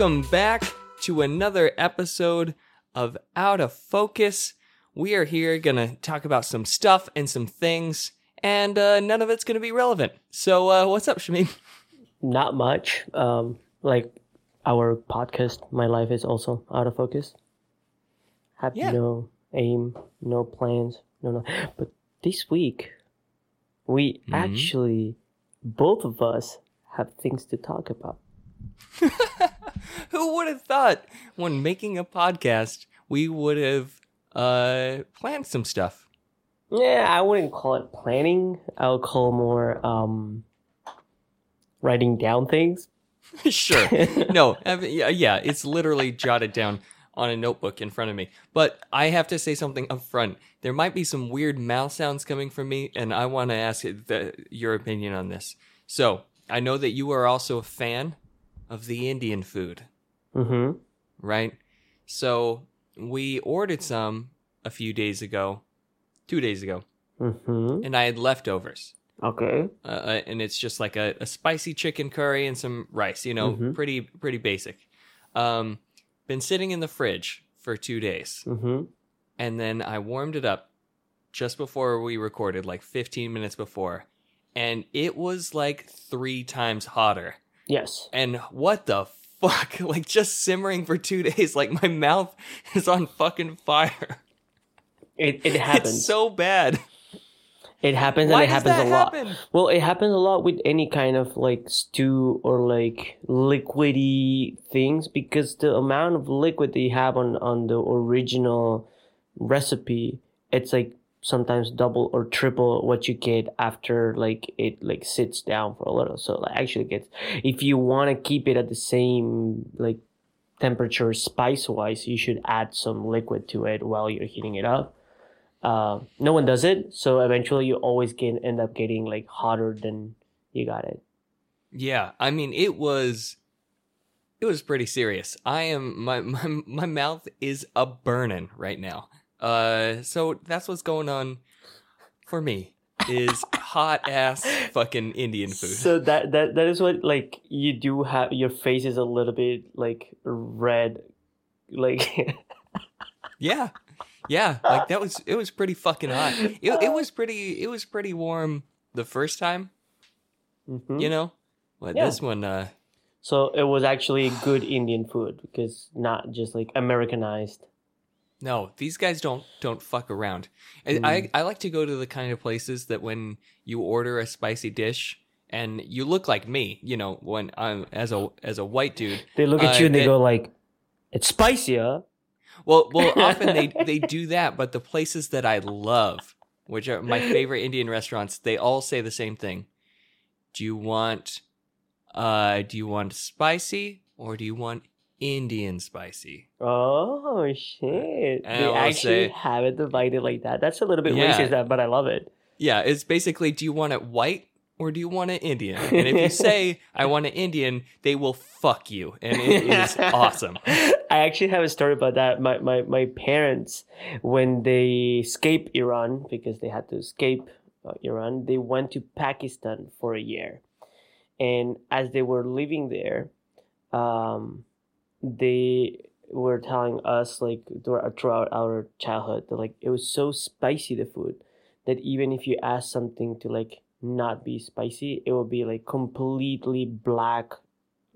Welcome back to another episode of Out of Focus. We are here gonna talk about some stuff and some things, and uh, none of it's gonna be relevant. So, uh, what's up, Shamim? Not much. Um, like our podcast, my life is also out of focus. Have Yeah. no aim, no plans, no no. But this week, we Mhm. actually, both of us, have things to talk about. Who would have thought when making a podcast we would have uh, planned some stuff? Yeah, I wouldn't call it planning. I would call more um, writing down things. sure. No, I mean, yeah, yeah, it's literally jotted down on a notebook in front of me. But I have to say something up front. There might be some weird mouth sounds coming from me, and I want to ask the, your opinion on this. So, I know that you are also a fan of the Indian food, Mm-hmm. right? So, we ordered some a few days ago, two days ago, Mm-hmm. and I had leftovers. Okay. uh, uh, and it's just like a, a spicy chicken curry and some rice. You know, Mhm. pretty pretty basic. Um, been sitting in the fridge for two days, Mm-hmm. and then I warmed it up just before we recorded, like 15 minutes before, and it was like three times hotter. Yes. And what the fuck? Like just simmering for two days, like my mouth is on fucking fire. It it happens. It's so bad. It happens Why and it happens a lot. happen? Well, it happens a lot with any kind of like stew or like liquidy things because the amount of liquid that you have on on the original recipe, it's like sometimes double or triple what you get after like it like sits down for a little. So like actually gets if you want to keep it at the same like temperature spice wise, you should add some liquid to it while you're heating it up uh, no one does it so eventually you always get end up getting like hotter than you got it Yeah, I mean it was it was pretty serious. I am my my my mouth is a burning right now. Uh so that's what's going on for me is hot ass fucking Indian food. so that that that is what like you do have your face is a little bit like red like yeah. Yeah, like that was it was pretty fucking hot. It it was pretty it was pretty warm the first time, Mhm. you know? But Yeah. this one uh so it was actually good indian food because not just like americanized No, these guys don't don't fuck around. I, I I like to go to the kind of places that when you order a spicy dish and you look like me, you know, when I'm as a as a white dude. they look at Uh, you and they it- go like it's spicy huh Well, well, often they they do that, but the places that I love, which are my favorite Indian restaurants, they all say the same thing. Do you want uh do you want spicy or do you want Indian spicy? oh shit And they I will actually say- have it divided like that that's a little bit Yeah. racist but i love it Yeah, it's basically do you want it white or do you want it Indian? And if you say I want it Indian, they will fuck you, and it is awesome. I actually have a story about that. My, my, my parents, when they escaped Iran, because they had to escape uh, Iran, they went to Pakistan for a year. And as they were living there, um, they were telling us, like, throughout our childhood, that, like, it was so spicy, the food, that even if you ask something to, like, not be spicy, it will be, like, completely black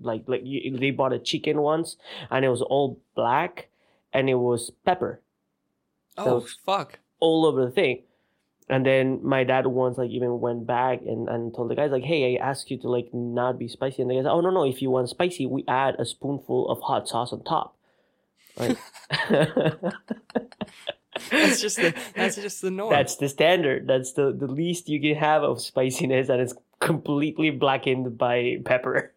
like like you, they bought a chicken once and it was all black and it was pepper Oh So- fuck! all over the thing and then my dad once like even went back and, and told the guys like hey i asked you to like not be spicy and the guys oh no no if you want spicy we add a spoonful of hot sauce on top right That's just the that's just the norm. that's the standard that's the the least you can have of spiciness and it's completely blackened by pepper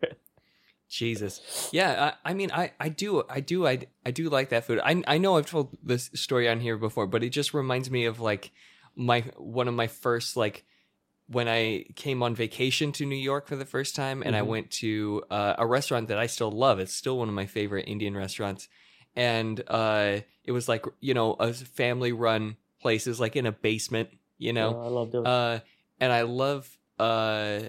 Jesus. Yeah, I, I mean, I, I do, I do, I, I do like that food. I, I know I've told this story on here before, but it just reminds me of like my one of my first like when I came on vacation to New York for the first time, and I Mhm. went to uh, a restaurant that I still love. It's still one of my favorite Indian restaurants, and uh, it was like you know a family run place. It like in a basement, you know. Oh, i love those Uh, and I love uh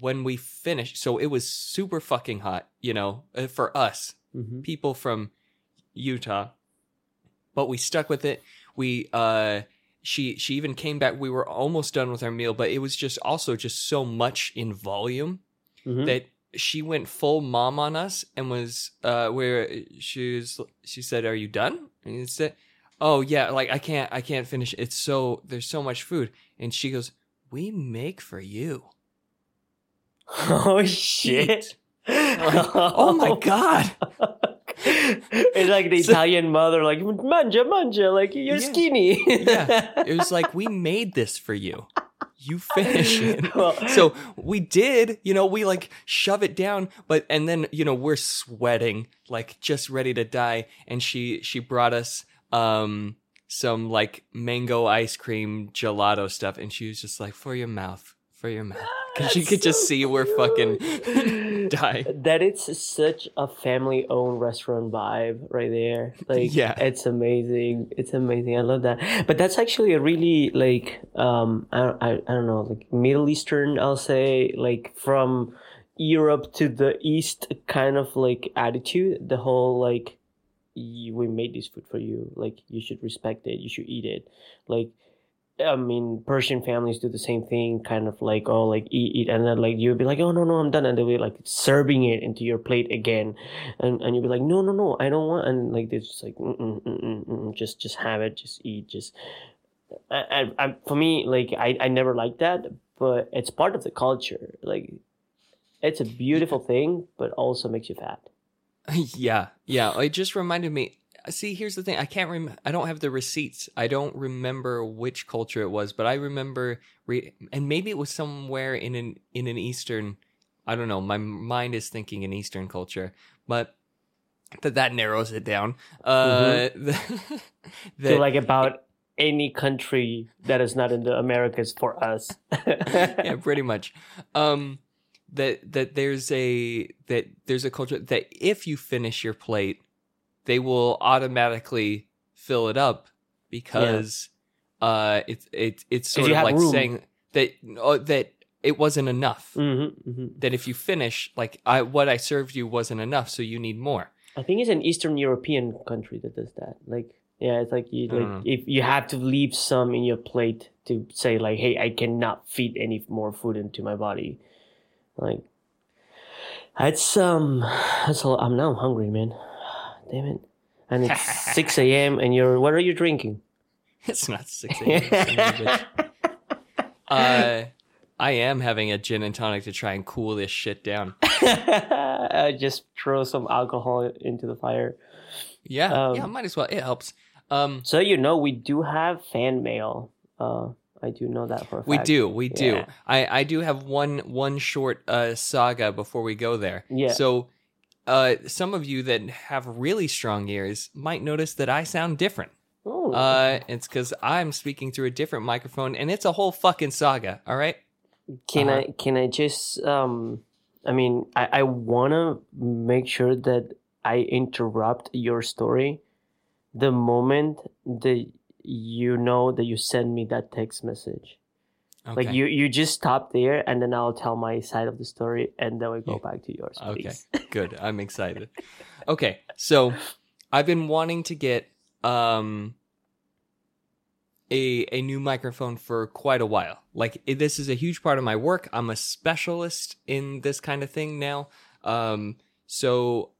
when we finished. So it was super fucking hot, you know, uh, for us. Mhm. people from Utah, but we stuck with it. We uh she she even came back. We were almost done with our meal, but it was just also just so much in volume Mhm. that she went full mom on us and was uh where she was she said, "Are you done?" And he said, "Oh yeah, like I can't I can't finish. It's so there's so much food." And she goes, "We make for you." oh shit! oh my god. it's like the So- Italian mother, like manja, manja, like you're Yeah. skinny. Yeah. It was like we made this for you. You finish it. Well- So we did, you know, we like shove it down, but and then you know we're sweating, like just ready to die. And she she brought us um some like mango ice cream gelato stuff, and she was just like for your mouth, for your mouth, because That's could just so see we're fucking die. That it's such a family-owned restaurant vibe right there. Like, Yeah. it's amazing. It's amazing. I love that. But that's actually a really like um I I, I don't know like Middle Eastern. I'll say like from Europe to the East kind of like attitude. The whole like you, we made this food for you. Like you should respect it. You should eat it. Like I mean, Persian families do the same thing, kind of like, oh, like eat, eat, and then like you'll be like, oh no, no, I'm done, and they'll be like serving it into your plate again, and and you'll be like, no, no, no, I don't want, and like they're just like, mm, mm, mm, mm, mm, just just have it, just eat, just. I, I, I, for me, like I, I never liked that, but it's part of the culture. Like, it's a beautiful thing, but also makes you fat. yeah, yeah. It just reminded me. See, here's the thing. I can't rem. I don't have the receipts. I don't remember which culture it was, but I remember. Re- and maybe it was somewhere in an in an Eastern. I don't know. My mind is thinking an Eastern culture, but that that narrows it down. Uh, Mm-hmm. that, So like about any country that is not in the Americas for us. yeah, pretty much. Um, that that there's a that there's a culture that if you finish your plate, they will automatically fill it up because uh it's it's it's sort of like room. saying that uh, that it wasn't enough. Mm-hmm, mm-hmm. That if you finish, like I what I served you wasn't enough, so you need more. I think it's an Eastern European country that does that. Like, yeah, it's like you like know. if you have to leave some in your plate to say like, hey, I cannot feed any more food into my body. Like, it's um, that's a lot. I'm now hungry, man. Damn it. And it's six a.m. and you're what are you drinking? It's not six a.m. son of a bitch. uh, I am having a gin and tonic to try and cool this shit down. I just throw some alcohol into the fire. Yeah, Um, yeah, might as well. It helps. Um, So you know, we do have fan mail. Uh, I do know that for a fact. we do, we do. I I do have one one short uh saga before we go there. Yeah. So, uh, some of you that have really strong ears might notice that I sound different. Ooh. Uh, it's because I'm speaking through a different microphone, and it's a whole fucking saga. All right. Can Uh-huh. I can I just um I mean I, I wanna make sure that I interrupt your story the moment that you know that you send me that text message. Okay. Like you you just stop there and then I'll tell my side of the story and then we go Yeah. back to yours. Okay, good. I'm excited. Okay, so I've been wanting to get um a a new microphone for quite a while. Like it, this is a huge part of my work. I'm a specialist in this kind of thing now. Um, so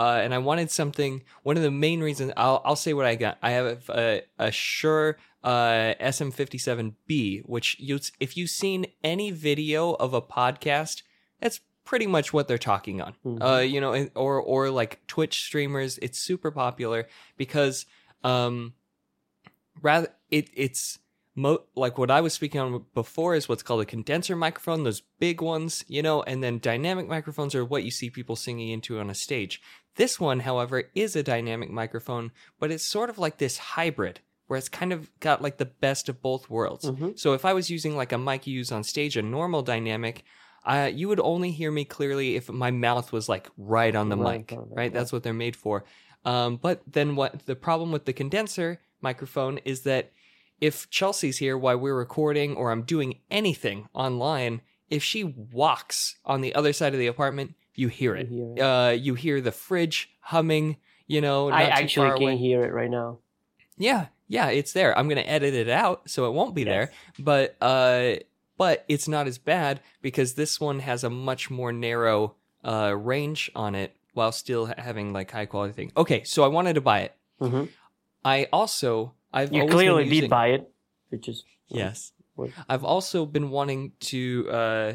uh, and I wanted something. One of the main reasons I'll I'll say what I got. I have a, a Shure uh, SM57B, which you if you've seen any video of a podcast, that's pretty much what they're talking on. Mhm. Uh, you know, or or like Twitch streamers, it's super popular because um, rather it it's mo- like what I was speaking on before is what's called a condenser microphone, those big ones, you know, and then dynamic microphones are what you see people singing into on a stage. This one, however, is a dynamic microphone, but it's sort of like this hybrid where it's kind of got like the best of both worlds. Mhm. So if I was using like a mic you use on stage, a normal dynamic, uh, you would only hear me clearly if my mouth was like right on the Right mic, it, right? That's what they're made for. Um, but then what the problem with the condenser microphone is that if Chelsea's here while we're recording or I'm doing anything online, if she walks on the other side of the apartment, you hear it. You hear it. Uh, you hear the fridge humming. You know, not I actually can away. hear it right now. Yeah, yeah, it's there. I'm gonna edit it out so it won't be there. But uh, but it's not as bad because this one has a much more narrow uh range on it while still having like high quality thing. Okay, so I wanted to buy it. hmm I also I've You clearly been did using, buy it, which is yes. I've also been wanting to, uh,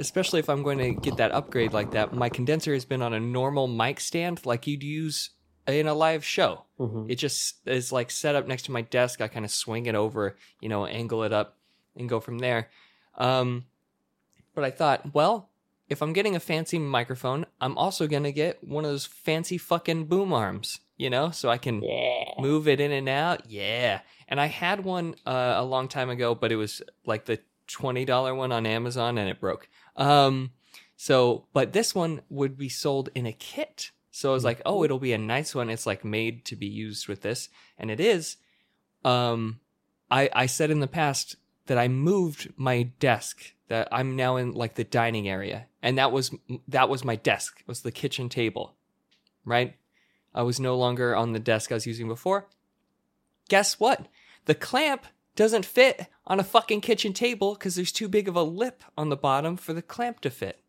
especially if I'm going to get that upgrade like that. My condenser has been on a normal mic stand, like you'd use in a live show. Mhm. It just is like set up next to my desk. I kind of swing it over, you know, angle it up, and go from there. Um, but I thought, well, if I'm getting a fancy microphone, I'm also gonna get one of those fancy fucking boom arms, you know, so I can yeah. move it in and out. Yeah. And I had one uh, a long time ago, but it was like the $20 one on Amazon and it broke. Um, so, but this one would be sold in a kit. So I was like, oh, it'll be a nice one. It's like made to be used with this. And it is. Um, I, I said in the past that I moved my desk that I'm now in like the dining area. And that was, that was my desk. It was the kitchen table, right? I was no longer on the desk I was using before. Guess what? The clamp doesn't fit on a fucking kitchen table because there's too big of a lip on the bottom for the clamp to fit.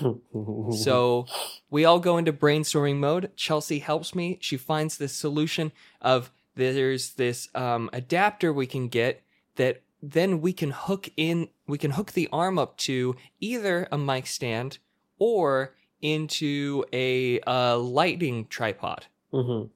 So we all go into brainstorming mode. Chelsea helps me. She finds this solution of there's this um, adapter we can get that then we can hook in, we can hook the arm up to either a mic stand or into a uh, lighting tripod Mhm.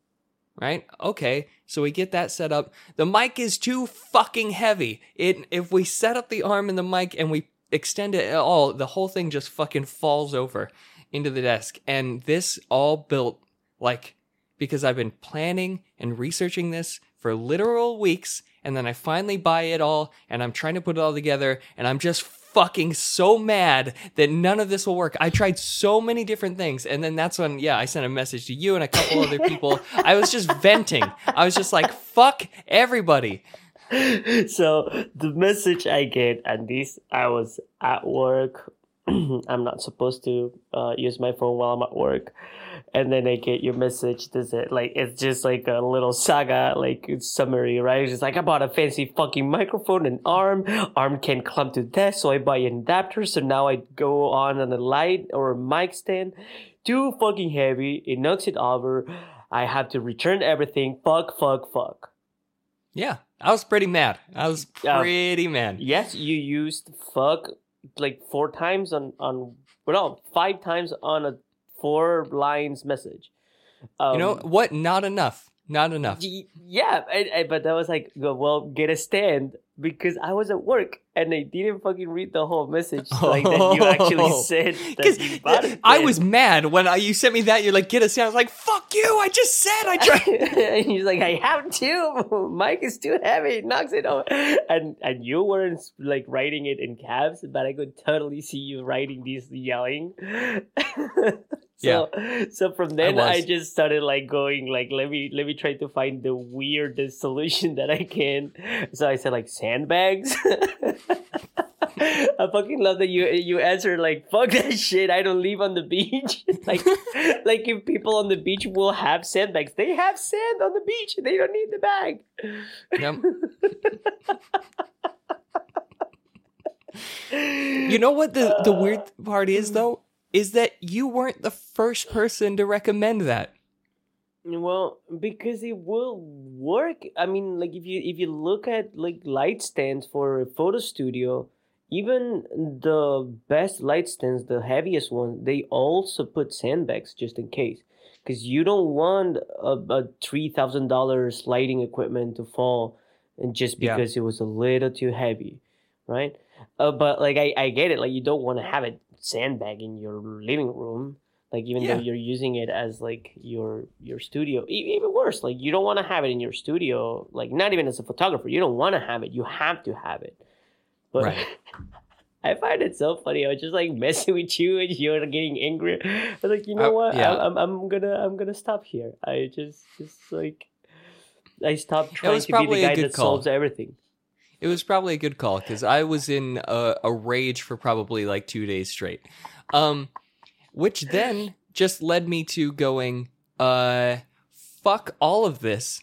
Right? Okay, so we get that set up. The mic is too fucking heavy. It if we set up the arm and the mic and we extend it at all, the whole thing just fucking falls over into the desk. And this all built like because I've been planning and researching this for literal weeks and then I finally buy it all and I'm trying to put it all together and I'm just fucking so mad that none of this will work. I tried so many different things and then that's when yeah, I sent a message to you and a couple other people. I was just venting. I was just like fuck everybody. so the message I get, and this I was at work. I'm not supposed to uh, use my phone while I'm at work, and then I get your message. Does it like it's just like a little saga, like summary, right? It's just like I bought a fancy fucking microphone and arm. Arm can clump to desk, so I buy an adapter. So now I go on on a light or a mic stand. Too fucking heavy. It knocks it over. I have to return everything. Fuck, fuck, fuck. Yeah, I was pretty mad. I was pretty mad. Yes, you used fuck like four times on on well, no, five times on a four lines message. Um, You know what? Not enough. Not enough. yeah, and, and- but that was like, well, get a stand because I was at work and I didn't fucking read the whole message like that you actually Oh. said Because that you bought it. I was mad when I, you sent me that. You're like, get a stand. I was like, fuck you. I just said I tried. and he's like, I have to. Mike is too heavy. It knocks it over. And and you weren't like writing it in caps, but I could totally see you writing this yelling. So so from then was. I, just started like going like let me let me try to find the weirdest solution that I can. So I said like sandbags. I fucking love that you you answer like fuck that shit. I don't live on the beach. like like if people on the beach will have sandbags, they have sand on the beach. They don't need the bag. Yep. You know what the, the weird part is, though? Is that you weren't the first person to recommend that. Well, because it will work. I mean, like if you if you look at like light stands for a photo studio, even the best light stands, the heaviest ones, they also put sandbags just in case. Because you don't want a, a three thousand dollars lighting equipment to fall, and just Yeah. because it was a little too heavy, right? Uh, but like I, I get it. Like you don't want to have it sandbag in your living room like even Yeah. though you're using it as like your your studio. Even worse like you don't want to have it in your studio like not even as a photographer. You don't want to have it. You have to have it. But Right. i find it so funny. I was just like messing with you and you're getting angry. I was like you know Uh, what? yeah. I'm, I'm, I'm gonna i'm gonna stop here. I just just like i stopped trying to be the guy that call. solves everything It was probably a good call because I was in a, a rage for probably like two days straight. Um, which then just led me to going, uh, fuck all of this.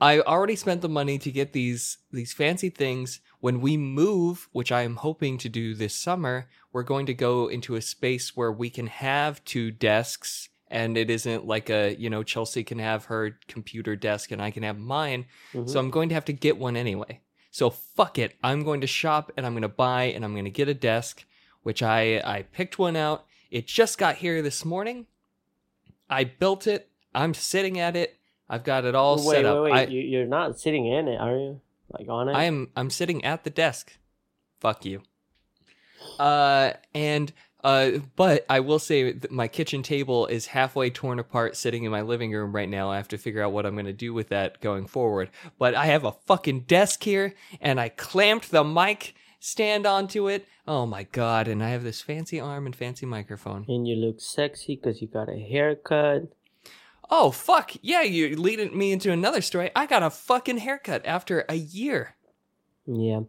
I already spent the money to get these these fancy things. When we move, which I am hoping to do this summer, we're going to go into a space where we can have two desks and it isn't like a, you know, Chelsea can have her computer desk and I can have mine. Mhm. So I'm going to have to get one anyway. So fuck it. I'm going to shop and I'm going to buy and I'm going to get a desk, which I I picked one out. It just got here this morning. I built it. I'm sitting at it. I've got it all wait, set up. wait, wait. I, you, you're not sitting in it, are you? Like on it? I am I'm sitting at the desk. Fuck you. Uh and uh but I will say that my kitchen table is halfway torn apart sitting in my living room right now. I have to figure out what I'm going to do with that going forward. But I have a fucking desk here and I clamped the mic stand onto it. Oh my god, and I have this fancy arm and fancy microphone. and you look sexy because you got a haircut. Oh fuck. Yeah, you're leading me into another story. I got a fucking haircut after a year. Yeah.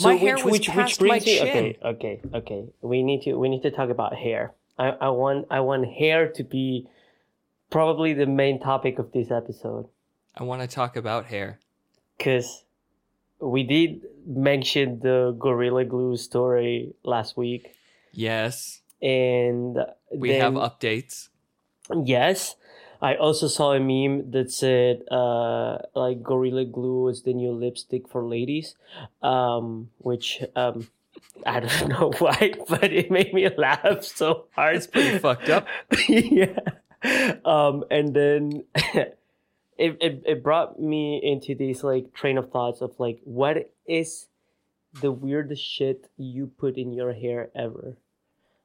My hair was past my me- chin. Okay, okay, okay. We need to we need to talk about hair. I, I want I want hair to be probably the main topic of this episode I want to talk about hair. because we did mention the gorilla glue story last week, Yes. and We then, have updates. Yes. I also saw a meme that said uh like Gorilla Glue is the new lipstick for ladies. Um which um I don't know why, but it made me laugh so hard. It's pretty fucked up. yeah. Um and then it, it it brought me into this like train of thoughts of like what is the weirdest shit you put in your hair ever?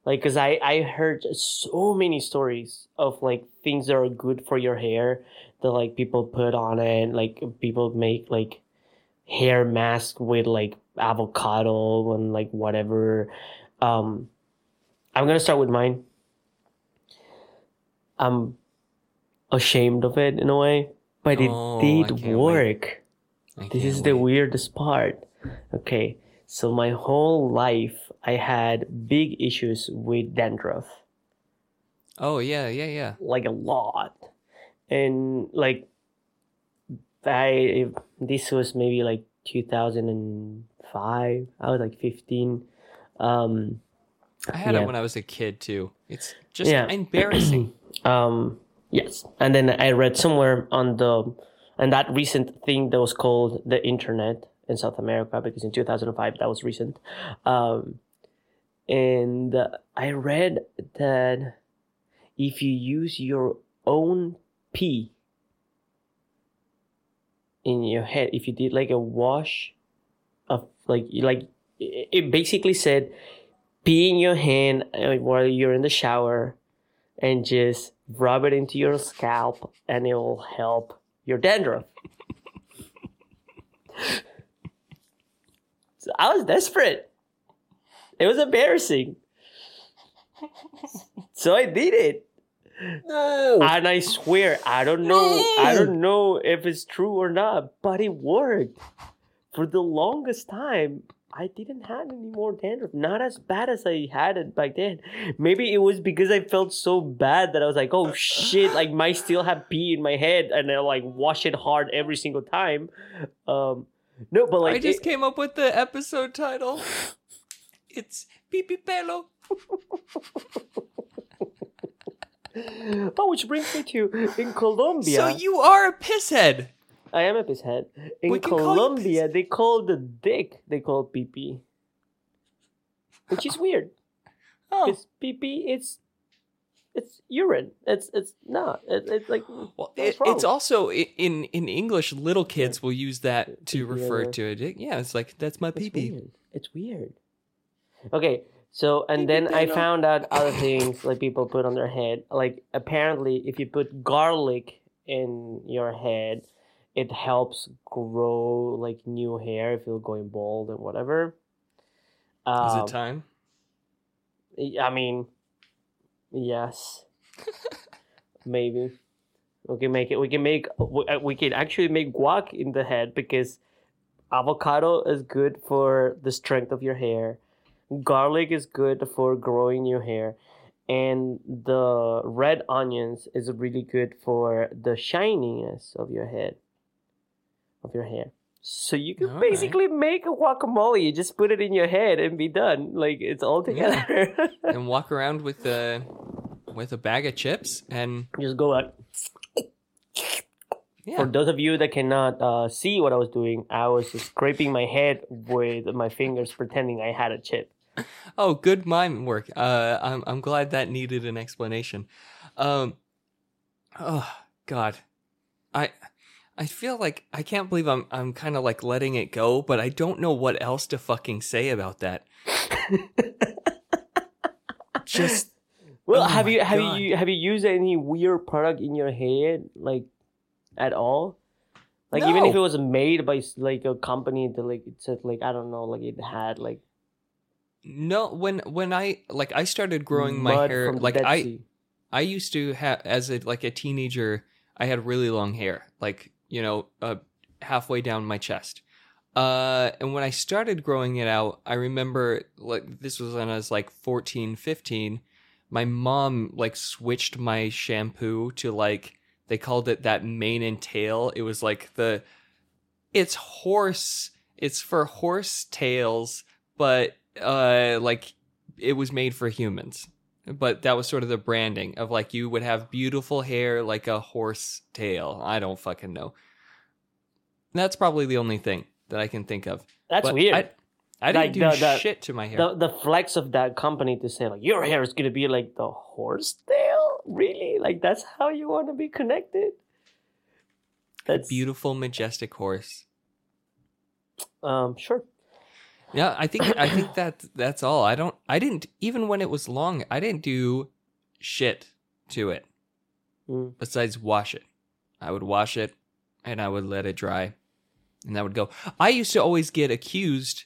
Like because i i heard so many stories of like things that are good for your hair that like people put on it like people make like hair mask with like avocado and like whatever. Um i'm gonna start with mine. I'm ashamed of it in a way but it Oh, did work. This can't is the weirdest part. Okay, so my whole life I had big issues with dandruff, Oh yeah, yeah, yeah. like a lot, and like I this was maybe like 2005. I was like 15. Um, I had Yeah. it when I was a kid too. It's just Yeah. embarrassing. um, yes, and then I read somewhere on the and that recent thing that was called the internet in South America because in 2005 that was recent. Um, and I read that if you use your own pee in your head, if you did like a wash of like like it it basically said pee in your hand uh, while you're in the shower and just rub it into your scalp and it will help your dandruff. I was desperate. It was embarrassing. So I did it. No. And I swear, I don't know, I don't know if it's true or not, but it worked. For the longest time, I didn't have any more dandruff. Not as bad as I had it back then. Maybe it was because I felt so bad that I was like, oh shit, like might still have pee in my head and I like wash it hard every single time. Um no, but like I just it- came up with the episode title. It's Pipi Pelo. Oh, which brings me to in Colombia. So you are a pisshead. I am a pisshead. In can call Colombia, they call the dick they call pee which is weird. Oh. Because pee it's it's urine. It's it's not. It, it's like Well, it, it's also in in English. Little kids will use that to refer to dick. Yeah, it's like that's my pee pee. It's weird. Okay, so and then I found out other things like people put on their head. Like apparently, if you put garlic in your head, it helps grow like new hair if you're going bald and whatever. Is Um, it time? I mean, yes, maybe we can make it. We can make. we- uh, We can actually make guac in the head because avocado is good for the strength of your hair. Garlic is good for growing your hair, and the red onions is really good for the shininess of your head, of your hair. So you can All right. basically make a guacamole. You just put it in your head and be done. Like it's all together. Yeah. and walk around with a with a bag of chips and just go out. yeah. For those of you that cannot uh, see what I was doing, I was just scraping my head with my fingers, pretending I had a chip. Oh, good mime work. Uh, I'm I'm glad that needed an explanation. Um, oh God, I I feel like I can't believe I'm I'm kind of like letting it go, but I don't know what else to fucking say about that. Just Well, Oh have you have God. you have you used any weird product in your head, like at all? Like even if it was made by like a company that like it said like I don't know, like it had like no when when I like I started growing my hair like Dead I I used to have as a like a teenager, I had really long hair, like you know, uh, halfway down my chest. Uh, and when I started growing it out, I remember like this was when I was like 14, 15. My mom like switched my shampoo to like they called it that mane and tail. It was like the it's horse. It's for horse tails, but uh, like it was made for humans but that was sort of the branding of like you would have beautiful hair like a horse tail. I don't fucking know. That's probably the only thing that I can think of. That's But weird. I, I didn't Like do the- the- shit to my hair. the the flex of that company to say like your hair is gonna be like the horse tail, really? Like that's how you want to be connected? That's Beautiful, majestic horse. Um, sure. Yeah, I think I think that that's all. I don't. I didn't even when it was long. I didn't do shit to it Mm. besides wash it. I would wash it and I would let it dry, and that would go. I used to always get accused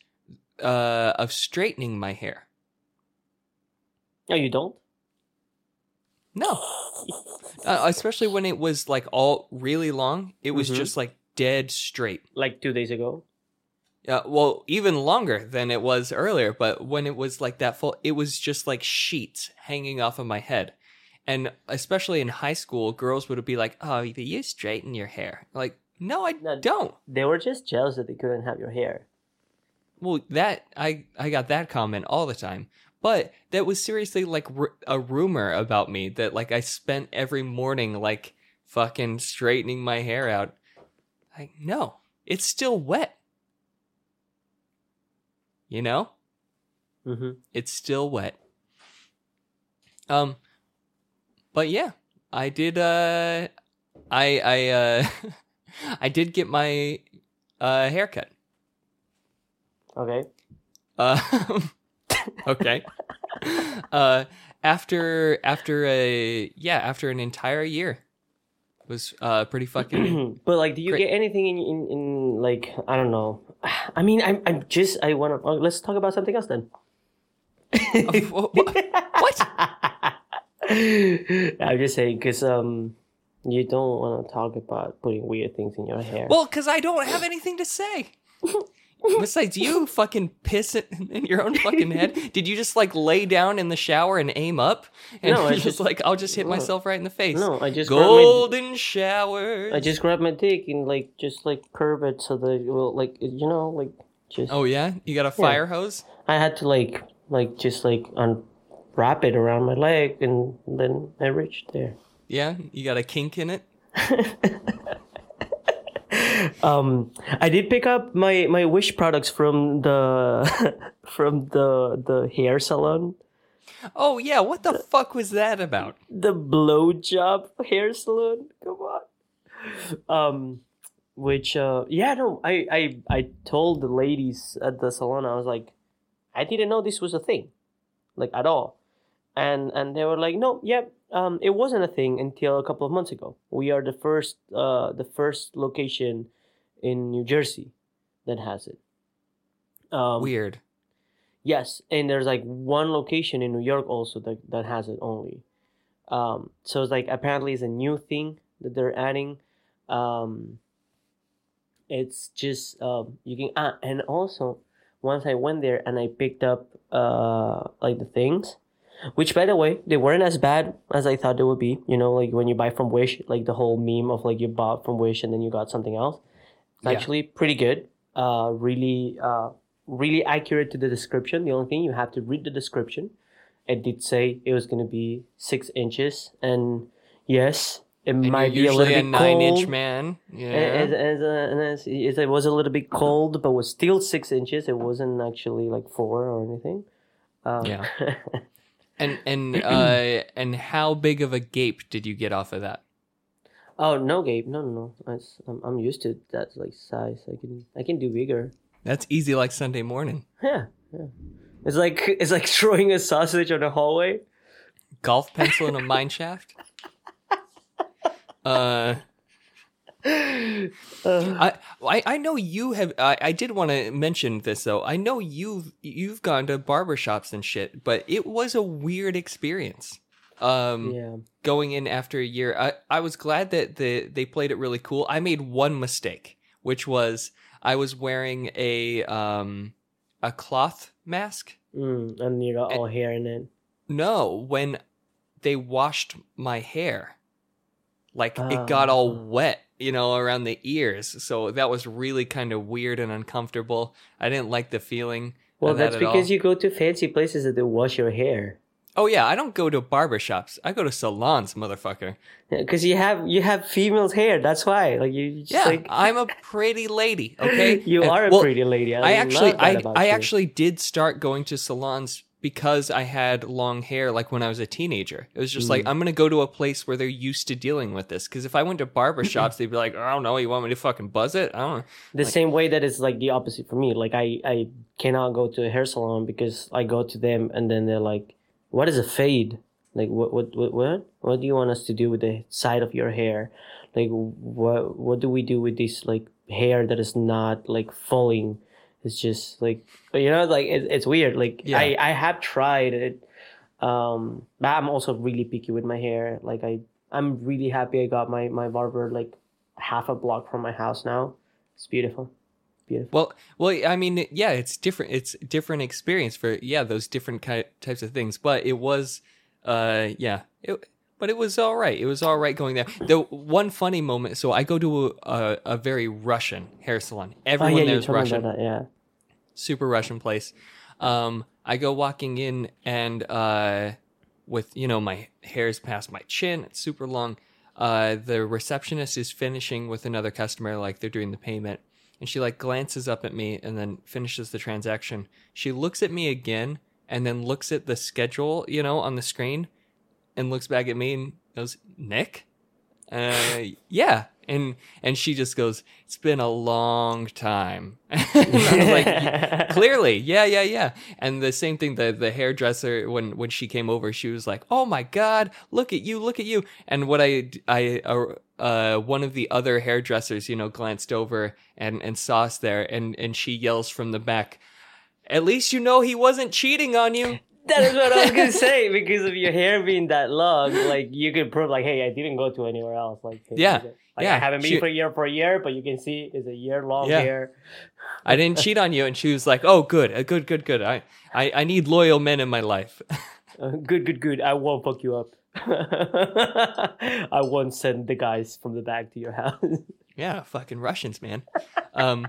uh, of straightening my hair. No, you don't. No, uh, especially when it was like all really long. It was Mhm. just like dead straight. like two days ago. Uh, well, even longer than it was earlier. But when it was like that full, it was just like sheets hanging off of my head. And especially in high school, girls would be like, "Oh, you straighten your hair." Like, no, I No. don't. They were just jealous that they couldn't have your hair. Well, that I I got that comment all the time. But that was seriously like r- a rumor about me that like I spent every morning like fucking straightening my hair out. Like, no, it's still wet. You know? Mm-hmm. It's still wet. Um but yeah, I did uh I I uh I did get my uh haircut. Okay. Uh okay. Uh after after a yeah, after an entire year. Was uh pretty fucking but like, do you Great. get anything in, in in like I don't know? I mean, I'm I'm just I want to. let's talk about something else then. wha- wha- what? I'm just saying because um, you don't want to talk about putting weird things in your hair. Well, cuz I don't have anything to say. Besides, you fucking piss it in your own fucking head. Did you just like lay down in the shower and aim up? And No, I just just- like, I'll just hit no. myself right in the face. no, I just grabbed my, Golden showers. I just grab my dick and like just like curve it so that it will like you know like just. Oh yeah, you got a fire hose. I had to like like just like unwrap it around my leg and then I reached there. Yeah, you got a kink in it. um i did pick up my my wish products from the from the the hair salon. Oh yeah, what the fuck was that about? the blowjob hair salon? Come on. Um which uh yeah no i i i told the ladies at the salon i was like i didn't know this was a thing like at all. And and they were like no yep um it wasn't a thing until a couple of months ago we are the first uh the first location in new jersey that has it um Weird. Yes, and there's like one location in New York also that, that has it only. Um, so it's like apparently it's a new thing that they're adding. Um, it's just um, you can ah, and also once I went there and I picked up uh like the things, which by the way, they weren't as bad as I thought they would be. You know, like when you buy from Wish, like the whole meme of like you bought from Wish and then you got something else. It's Yeah. actually pretty good. Uh, really, uh, really accurate to the description. The only thing you have to read the description. It did say it was going to be six inches, and yes, it And might be a little usually bit a nine cold. inch man. Yeah. As, as, as, as it was a little bit cold, but was still six inches. It wasn't actually like four or anything. Um, Yeah. And and uh and how big of a gape did you get off of that? oh no, Gabe, no, no, no. I'm, I'm used to that like size. I can I can do bigger. That's easy like Sunday morning. Yeah, yeah. It's like it's like throwing a sausage on a hallway. Golf pencil in a mine shaft. Uh, I, I I know you have. I, I did want to mention this though. I know you've you've gone to barbershops and shit, but it was a weird experience. Um, yeah. going in after a year, I I was glad that the they played it really cool. I made one mistake, which was I was wearing a um a cloth mask. Mm, and you got all hair in it. No, when they washed my hair, like it got all Ah. wet, you know, around the ears. So that was really kind of weird and uncomfortable. I didn't like the feeling. Well, of that that's at because all. you go to fancy places that they wash your hair. Oh yeah, I don't go to barbershops. I go to salons, motherfucker. Because you have you have females' hair. That's why. Like you just Yeah, like I'm a pretty lady. Okay, you And- are a well, pretty lady. I, I actually, that I, I you. actually did start going to salons because I had long hair, like when I was a teenager. It was just Mm. like I'm gonna go to a place where they're used to dealing with this. Because if I went to barbershops, they'd be like, I don't know, you want me to fucking buzz it? I don't know. the like- same way that it's like the opposite for me. Like I I cannot go to a hair salon because I go to them and then they're like, "What is a fade? Like what what what what, what do you want us to do with the side of your hair? Like what what do we do with this like hair that is not like falling? It's just like you know like it, it's weird. Like Yeah. I I have tried it, um, but I'm also really picky with my hair. Like I I'm really happy I got my my barber like half a block from my house now. It's beautiful. Beautiful. Well, well, I mean, yeah, it's different. It's different experience for yeah those different ki- types of things. But it was, uh, yeah, it, but it was all right. It was all right going there. The one funny moment. So I go to a, a, a very Russian hair salon. Oh Everyone yeah, there's Russian. that. Yeah. super Russian place. Um, I go walking in and uh, with you know my hair's past my chin, it's super long. Uh, the receptionist is finishing with another customer, like they're doing the payment, and she like glances up at me and then finishes the transaction. She looks at me again and then looks at the schedule, you know, on the screen, and looks back at me and goes, "Nick." Uh, yeah, and and she just goes, "It's been a long time." and I was like, clearly. Yeah yeah yeah. And the same thing the the hairdresser when when she came over she was like oh my god look at you look at you. And what i i uh, uh one of the other hairdressers you know glanced over and and saw us there and and she yells from the back at least you know he wasn't cheating on you that is what I was gonna say because of your hair being that long. Like you could prove, like, hey, I didn't go to anywhere else. Like, Yeah, like, yeah, I haven't been she- for a year for a year, but you can see it's a year long Yeah. hair. i didn't cheat on you and she was like oh good uh, good good good i i, I need loyal men in my life Uh, good, good, good. I won't fuck you up. I won't send the guys from the back to your house. Yeah, fucking Russians, man. Um,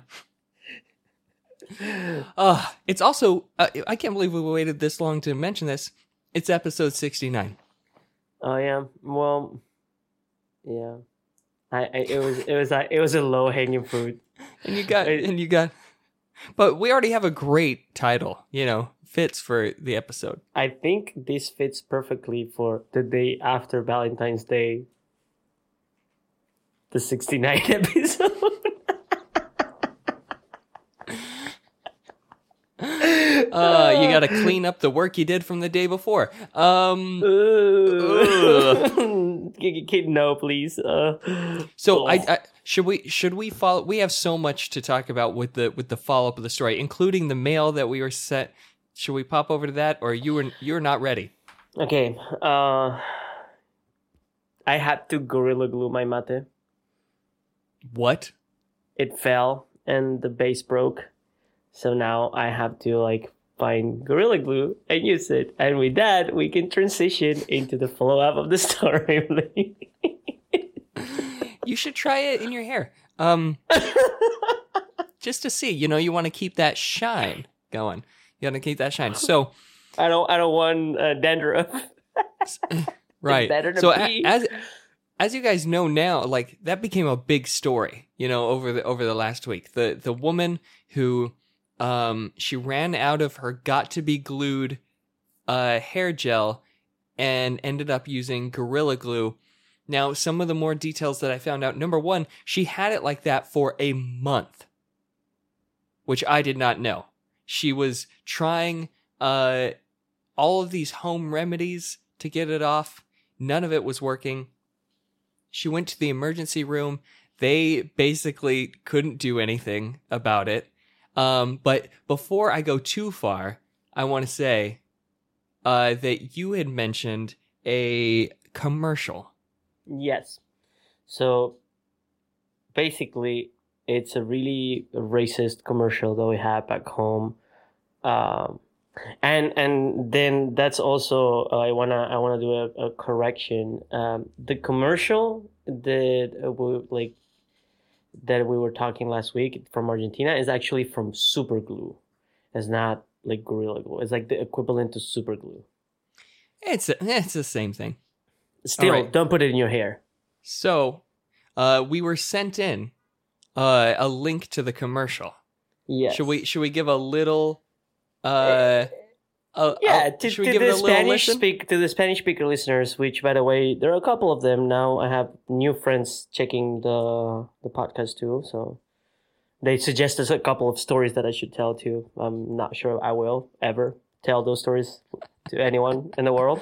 uh, it's also uh, I can't believe we waited this long to mention this. It's episode sixty nine. Oh yeah. Well, yeah. I, I it was it was a, it was a low hanging fruit. And you got Wait. and you got but we already have a great title, you know, fits for the episode. I think this fits perfectly for the day after Valentine's Day. The 69 episode. Uh you gotta clean up the work you did from the day before. Um kid, no, please. Uh, So I, I should we should we follow? We have so much to talk about with the with the follow up of the story, including the mail that we were sent. Should we pop over to that, or you were you're not ready? okay. Uh, I had to gorilla glue my mate. What? It fell and the base broke. So now I have to like find Gorilla Glue and use it. And with that, we can transition into the follow up of the story. you should try it in your hair. Um, just to see, you know, you want to keep that shine going. You want to keep that shine. So, I don't, I don't want uh, dandruff. right. better to so a- as as you guys know now, like that became a big story, you know, over the over the last week. The the woman who um she ran out of her got to be glued uh hair gel and ended up using gorilla glue. Now, some of the more details that I found out, number 1, she had it like that for a month, which I did not know. She was trying uh all of these home remedies to get it off. None of it was working. She went to the emergency room. They basically couldn't do anything about it. Um, but before I go too far, I want to say uh, that you had mentioned a commercial. Yes. So basically, it's a really racist commercial that we have back home. Um, and and then that's also uh, I wanna I wanna do a, a correction. Um, the commercial that uh, we like that we were talking last week from Argentina is actually from Super Glue. It's not like Gorilla Glue. It's like the equivalent to Super Glue. It's a, it's the same thing. Still, right. don't put it in your hair. So, uh, we were sent in uh, a link to the commercial. Yes. Should we should we give a little uh, uh yeah, uh, to, to the Spanish speak to the Spanish speaker listeners, which by the way, there are a couple of them now. I have new friends checking the the podcast too, so they suggest us a couple of stories that I should tell too. I'm not sure I will ever tell those stories to anyone in the world,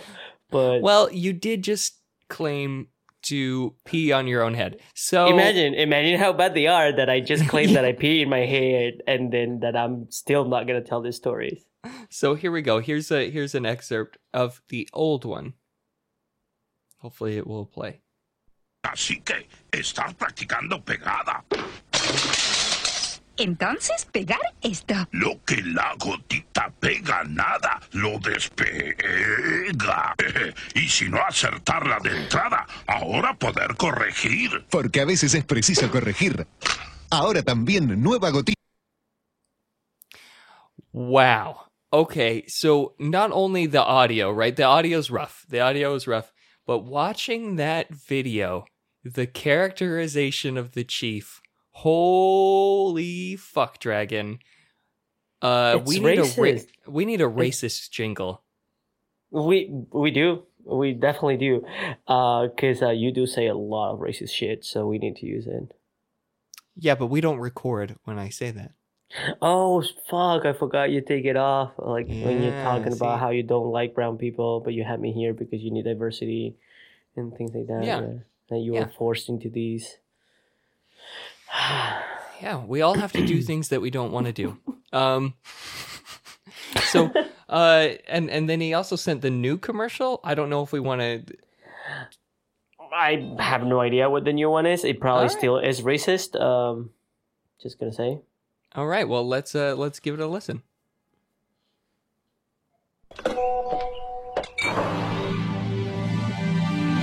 but Well, you did just claim to pee on your own head. So imagine imagine how bad they are that I just claimed that I pee in my head and then that I'm still not gonna tell these stories. So here we go. Here's a here's an excerpt of the old one. Hopefully it will play. Así que estás practicando pegada. Entonces, pegar esto. Lo que la gotita pega nada, lo despega. Y si no acertarla de entrada, ahora poder corregir. Porque a veces es preciso corregir. Ahora también nueva gotita. Wow. Okay, so not only the audio, right? The audio is rough. The audio is rough, but watching that video, the characterization of the chief, holy fuck dragon. Uh It's we need a ra- racist. we need a racist jingle. We we do. We definitely do. Uh, cause uh, you do say a lot of racist shit, so we need to use it. Yeah, but we don't record when I say that. Oh fuck! I forgot you take it off. Like when you're Yeah, talking about how you don't like brown people, but you have me here because you need diversity and things like that. Yeah. That you Yeah. were forced into these. Yeah, we all have to do things that we don't want to do. Um So uh and and then he also sent the new commercial. I don't know if we want to I have no idea what the new one is. It probably Alright. still is racist. Um, just gonna say. All right, well, let's uh let's give it a listen.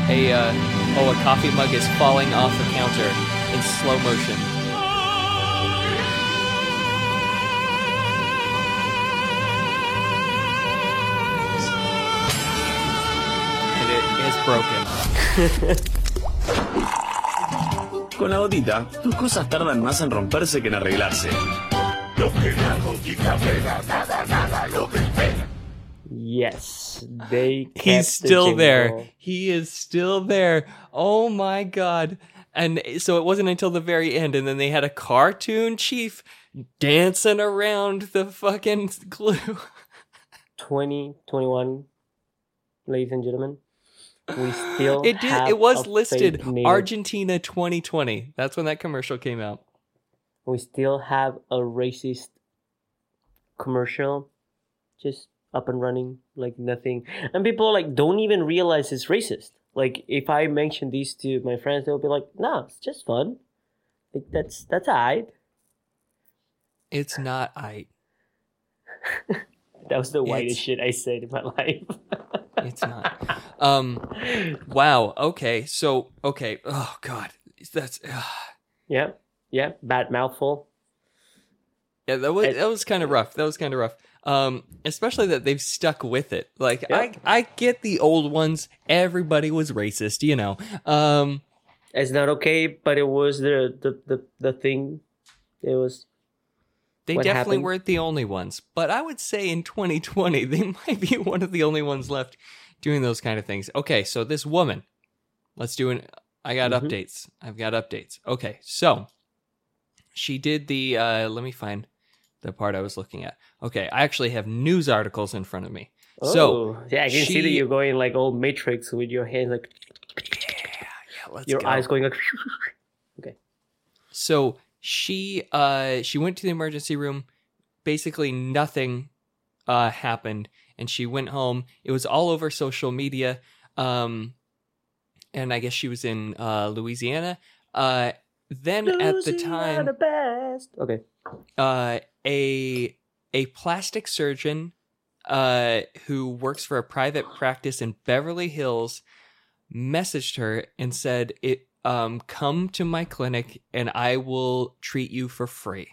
A uh oh, a coffee mug is falling off the counter in slow motion. And it is broken. Con la gotita, tus cosas tardan más en romperse que en arreglarse. Lo que la gotita nada, nada, lo despega. Yes, they. He's the still there. He is still there. Oh my god. And so it wasn't until the very end, and then they had a cartoon chief dancing around the fucking glue. 2021, ladies and gentlemen. We still It did. It was listed. Argentina 2020. That's when that commercial came out. We still have a racist commercial, just up and running like nothing. And people like don't even realize it's racist. Like if I mention these to my friends, they'll be like, "No, it's just fun. Like that's that's alright." It's not I. That was the whitest It's- shit I said in my life. It's not. Um. Wow. Okay. So. Okay. Oh God. That's. yeah, yeah. Bad mouthful. Yeah. That was that was kind of rough. That was kind of rough. Um. Especially that they've stuck with it. Like Yeah. I I get the old ones. Everybody was racist. You know. Um. It's not okay, but it was the the the, the thing. It was They definitely happened? weren't the only ones, but I would say in 2020 they might be one of the only ones left doing those kind of things. Okay, so this woman, let's do an. I got Mhm. updates. I've got updates. Okay, so she did the. uh Let me find the part I was looking at. Okay, I actually have news articles in front of me. So Oh, yeah, I can see that you're going like old Matrix with your hands like yeah, let's your go. eyes going like. Okay. So she uh she went to the emergency room. Basically nothing uh happened and she went home. It was all over social media. Um and I guess she was in uh Louisiana. Uh then at the time the. Okay. uh a a plastic surgeon uh who works for a private practice in Beverly Hills messaged her and said it um come to my clinic and I will treat you for free.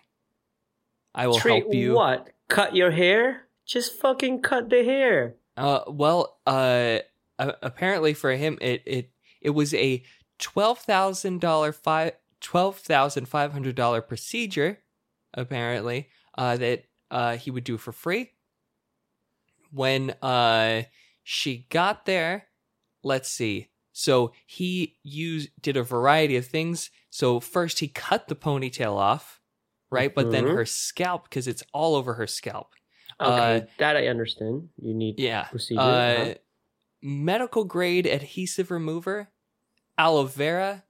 I will Treat help you. what? Cut your hair? Just fucking cut the hair. Uh well uh apparently for him it it it was a $12,000 five $12,500 procedure apparently uh that uh he would do for free. When uh she got there, let's see. So he used did a variety of things. So first he cut the ponytail off, right? But then Mhm. her scalp because it's all over her scalp. Okay, Uh, that I understand. You need Yeah. procedure. Uh, uh-huh. Medical grade adhesive remover, aloe vera,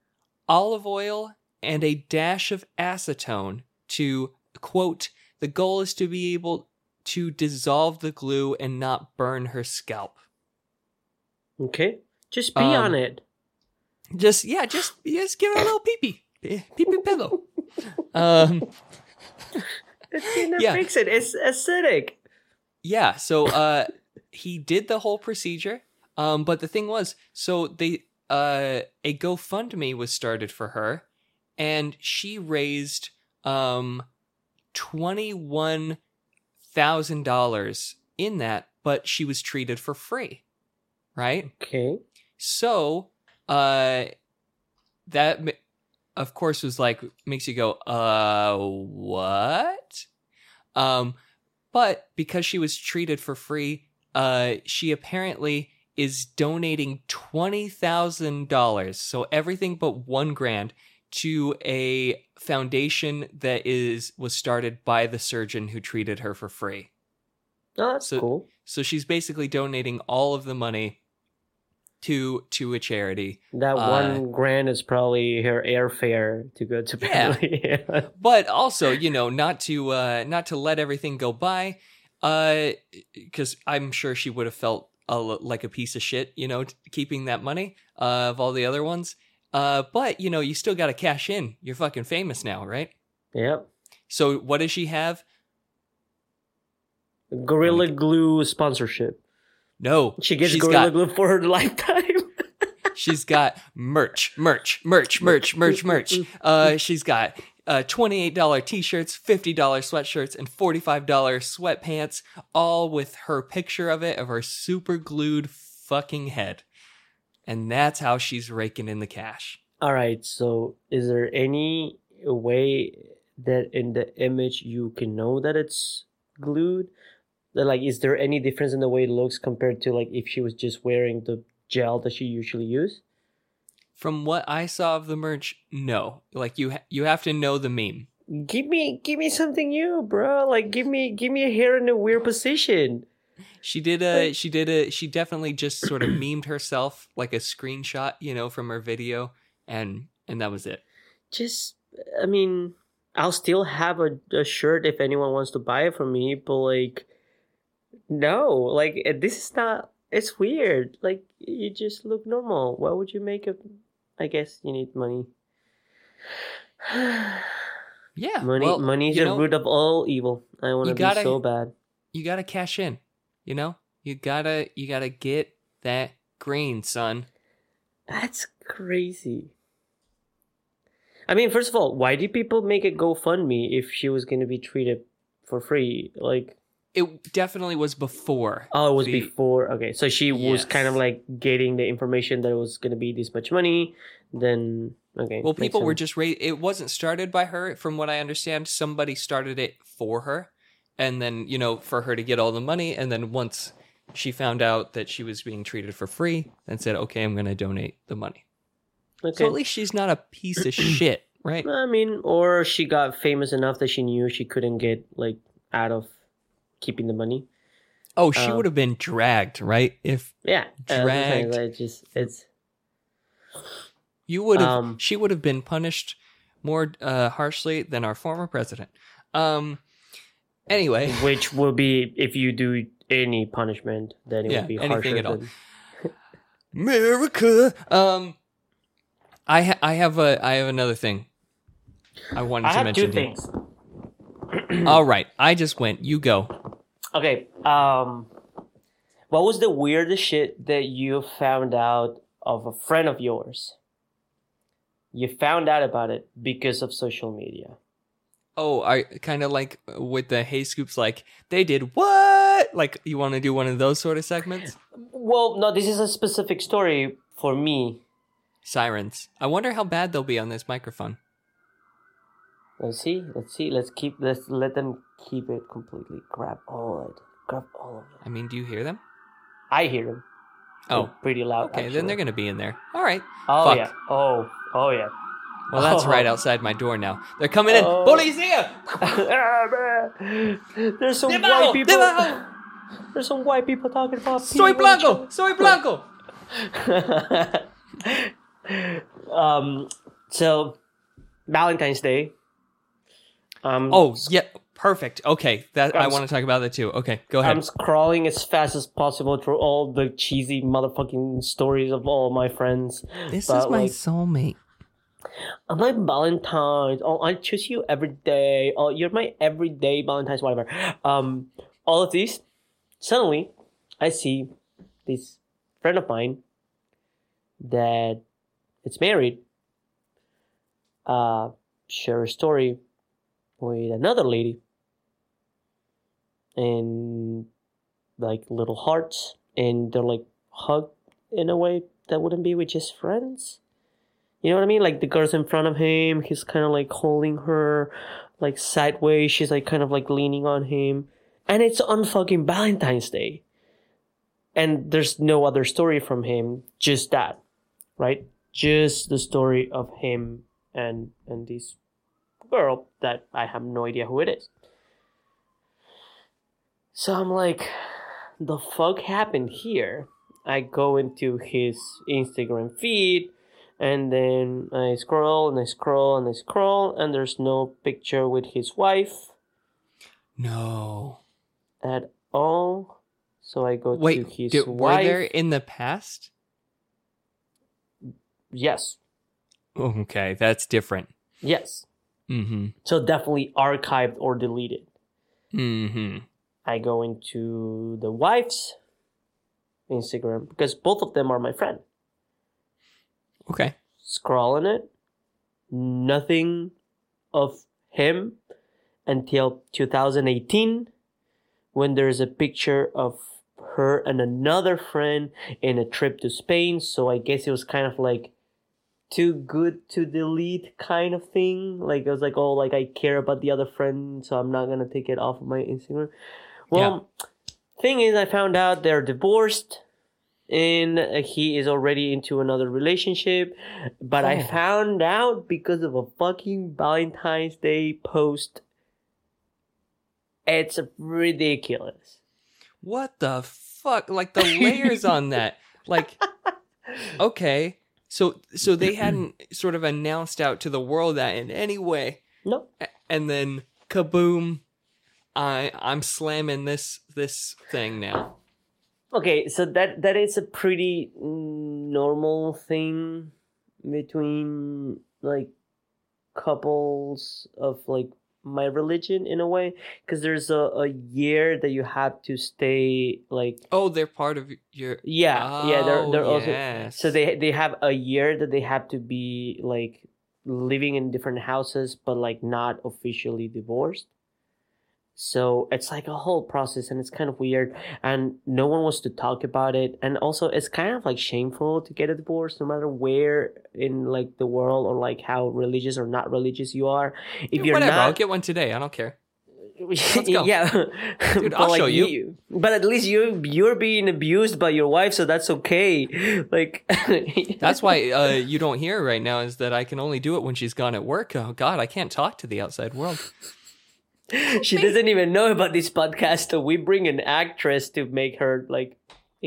olive oil, and a dash of acetone to quote, the goal is to be able to dissolve the glue and not burn her scalp. Okay, just be um, on it. Just yeah, just just give it a little pee pee. Pee pee pillow. Um It's gonna yeah. fix it. It's acidic. Yeah, so uh he did the whole procedure. Um but the thing was, so they uh a GoFundMe was started for her and she raised um $21,000 in that, but she was treated for free. Right? Okay. So, uh, that of course was like makes you go, uh, what? Um, but because she was treated for free, uh, she apparently is donating twenty thousand dollars, so everything but one grand, to a foundation that is was started by the surgeon who treated her for free. Oh, that's So- cool. So she's basically donating all of the money to to a charity. That uh, one grand is probably her airfare to go to Yeah. Beverly. But also, you know, not to uh not to let everything go by uh cuz I'm sure she would have felt a, like a piece of shit, you know, t- keeping that money uh, of all the other ones. Uh but, you know, you still got to cash in. You're fucking famous now, right? yep. So what does she have? Gorilla Glue sponsorship. No. She gets Gorilla got, Glue for her lifetime. She's got merch, merch, merch, merch, merch, merch. Uh, she's got uh, $28 t-shirts, $50 sweatshirts, and $45 sweatpants, all with her picture of it of her super glued fucking head. And that's how she's raking in the cash. All right. So, is there any way that in the image you can know that it's glued? Like, is there any difference in the way it looks compared to like if she was just wearing the gel that she usually use? From what I saw of the merch, no. Like you, ha- you have to know the meme. Give me, give me something new, bro. Like, give me, give me a hair in a weird position. She did a, she did a, she definitely just sort of memed herself like a screenshot, you know, from her video, and and that was it. Just, I mean, I'll still have a, a shirt if anyone wants to buy it from me, but like, no, like eh, this is not. It's weird. Like you just look normal. Why would you make a? I guess you need money. Yeah, money, well, money is the know, root of all evil. I want to be so bad. you gotta cash in. You know, you gotta you gotta get that green, son. That's crazy. I mean, first of all, why did people make a GoFundMe if she was going to be treated for free? Like, It definitely was before. oh, it was the- before. Okay, so she was kind of like getting the information that it was going to be this much money. Then, okay. Well, people were just ra- It wasn't started by her, from what I understand. Somebody started it for her, and then you know, for her to get all the money, and then once she found out that she was being treated for free, and said, "Okay, I'm going to donate the money." Okay. So at least she's not a piece of shit, right? I mean, or she got famous enough that she knew she couldn't get like out of keeping the money. Oh, she Um, would have been dragged, right? If Yeah, uh, that's Dragged. just it's you would have, Um, she would have been punished more uh, harshly than our former president. Um. Anyway, which will be if you do any punishment, then it Yeah, will be anything harsher at all. than America. Um, I ha- I have a I have another thing. I wanted I to have mention. two things. All right, I just went. You go. Okay. Um, what was the weirdest shit that you found out of a friend of yours? You found out about it because of social media. Oh, I kind of like with the Hey Scoops. Like they did what? Like you want to do one of those sort of segments? Well, no, this is a specific story for me. Sirens. I wonder how bad they'll be on this microphone. Let's see. Let's see. Let's keep. Let's let them keep it completely. Grab all of it. Grab all of it. I mean, do you hear them? I hear them. Oh, pretty loud. okay. Then they're gonna be in there. All right. Oh Fuck. yeah. Oh. Oh yeah. Well, that's Oh. right outside my door now. They're coming in. Oh. Policia! There's some Debajo! white people. Debajo! There's some white people talking about. Soy peeing on each blanco. Soy blanco. um. So, Valentine's Day. Um. Oh, yeah. Perfect. Okay. That I I'm want to talk about that too. Okay, go ahead. I'm scrolling as fast as possible through all the cheesy motherfucking stories of all my friends. this but, is my like, soulmate. I'm like Valentine's. Oh, I choose you every day. Oh, you're my everyday Valentine's, whatever. Um, all of these. Suddenly, I see this friend of mine that is married. Uh, share a story with another lady, and like little hearts, and they're like hug in a way that wouldn't be with just friends. You know what I mean? Like the girl's in front of him, he's kind of like holding her, like sideways. She's like kind of like leaning on him, and it's on fucking Valentine's Day. And there's no other story from him, just that, right? Just the story of him and and this girl that I have no idea who it is. So I'm like, the fuck happened here? I go into his Instagram feed and then I scroll and I scroll and I scroll and there's no picture with his wife No. at all. So I go to Wait, his did, were wife. there in the past? Yes. Okay, that's different. Yes. Mm-hmm. So definitely archived or deleted. Mm-hmm. I go into the wife's Instagram because both of them are my friend. Okay. Scrolling it, nothing of him until 2018 when there's a picture of her and another friend in a trip to Spain. So I guess it was kind of like too good to delete kind of thing. Like it was like, oh, like I care about the other friend, so I'm not gonna take it off of my Instagram. Well, thing is, I found out they're divorced and he is already into another relationship. But I Oh. found out because of a fucking Valentine's Day post. It's ridiculous. What the fuck? Like the layers on that. Like, okay. So so they hadn't sort of announced out to the world that in any way. No. And then kaboom. I I'm slamming this this thing now. Okay, so that that is a pretty normal thing between like couples of like my religion in a way because there's a, a year that you have to stay like Oh, they're part of your. yeah yeah they're oh, they're Oh, also so they they have a year that they have to be like living in different houses but like not officially divorced so it's like a whole process and it's kind of weird and no one wants to talk about it and also it's kind of like shameful to get a divorce no matter where in like the world or like how religious or not religious you are if you're Whatever, I'll get one today. I don't care. go. yeah Dude, I'll like, show you. but at least you you're being abused by your wife so that's okay like That's why uh, you don't hear right now is that I can only do it when she's gone at work. Oh God, I can't talk to the outside world. she doesn't even know about this podcast so we bring an actress to make her like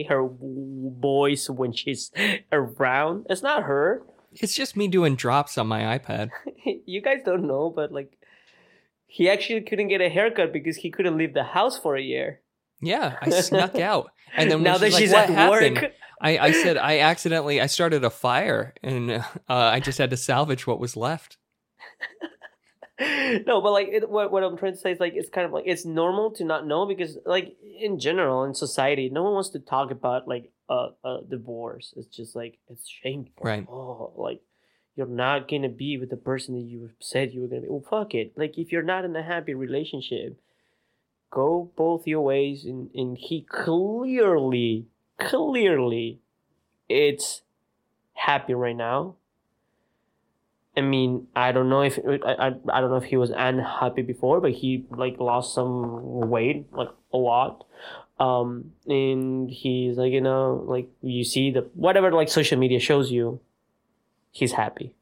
her voice when she's around it's not her It's just me doing drops on my iPad. you guys don't know but like he actually couldn't get a haircut because he couldn't leave the house for a year Yeah, I snuck out, and then now that like, she's "What at happened?" work I, I said I accidentally I started a fire, and uh, I just had to salvage what was left. no, but like it, what what I'm trying to say is like it's kind of like it's normal to not know because like in general in society no one wants to talk about like a, a divorce. It's just like it's shameful. Right. Oh, like you're not gonna be with the person that you said you were gonna be. Well, fuck it. Like if you're not in a happy relationship, go both your ways. And and he clearly, clearly, it's happy right now. I mean, I don't know if I, I, I don't know if he was unhappy before, but he like lost some weight, like a lot. Um, and he's like, you know, like you see the whatever like social media shows you, he's happy,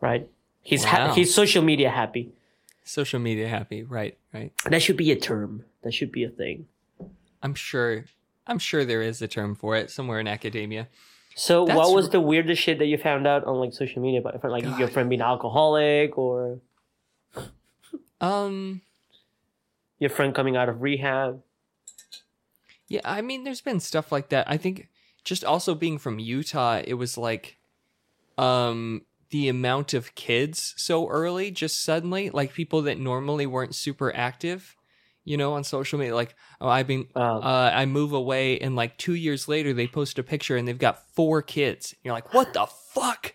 right? He's ha- Wow. he's social media happy. Social media happy, right? Right. That should be a term. That should be a thing. I'm sure. I'm sure there is a term for it somewhere in academia. So, That's what was the weirdest shit that you found out on like social media about, like your friend being alcoholic or Um. your friend coming out of rehab? Yeah, I mean, there's been stuff like that. I think just also being from Utah, it was like, um, the amount of kids so early, just suddenly, like people that normally weren't super active, you know, on social media. Like, oh, I've been, Um, uh, I move away, and like two years later, they post a picture and they've got four kids. You're like, what the fuck?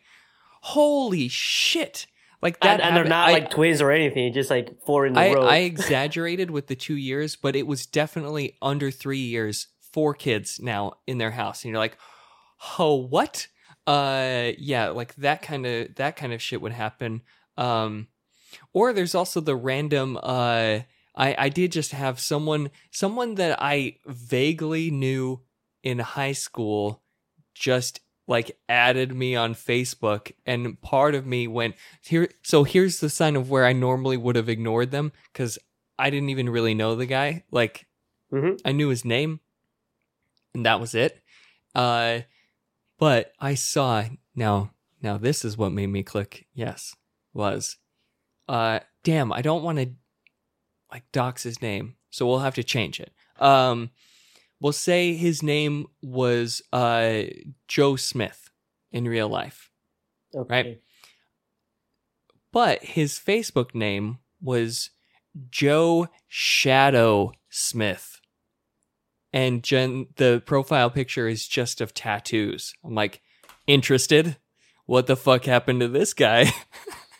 Holy shit! Like that, and, and they're not I- like twins or anything, just like four in a I, row. I exaggerated with the two years, but it was definitely under three years. Four kids now in their house, and you're like, "Oh, what?" Uh, yeah, like that kind of that kind of shit would happen. Um, or there's also the random. Uh, I I did just have someone someone that I vaguely knew in high school just like added me on Facebook and part of me went here so here's the sign of where I normally would have ignored them cuz I didn't even really know the guy like Mhm. I knew his name and that was it uh but I saw now now this is what made me click yes was uh damn I don't want to like dox his name so we'll have to change it um we'll say his name was uh Joe Smith in real life okay. right. but his Facebook name was Joe Shadow Smith. And Jen, the profile picture is just of tattoos. I'm like, interested? What the fuck happened to this guy?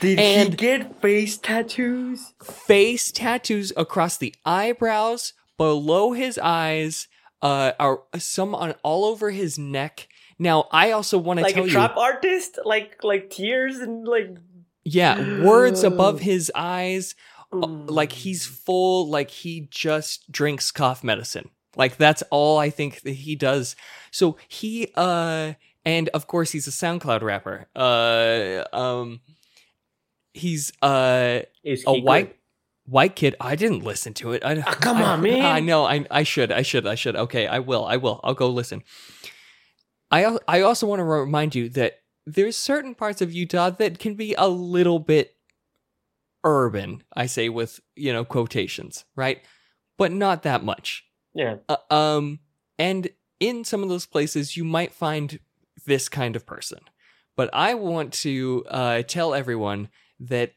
Did he And- get face tattoos? Face tattoos across the eyebrows, below his eyes, uh, are some on all over his neck. Now, I also want to Like tell a you, trap artist? Like like tears and like yeah, words above his eyes, uh, Mm. like he's full like he just drinks cough medicine like that's all i think that he does so he uh and of course he's a soundcloud rapper uh um he's uh Is a he white good? white kid. I didn't listen to it. I, Ah, come I- on, man. i know. I i should i should i should. Okay i will i will. I'll go listen. I i also want to remind you that there's certain parts of utah that can be a little bit urban i say with you know quotations right? But not that much. Yeah. uh, um and in some of those places you might find this kind of person. But i want to uh, tell everyone that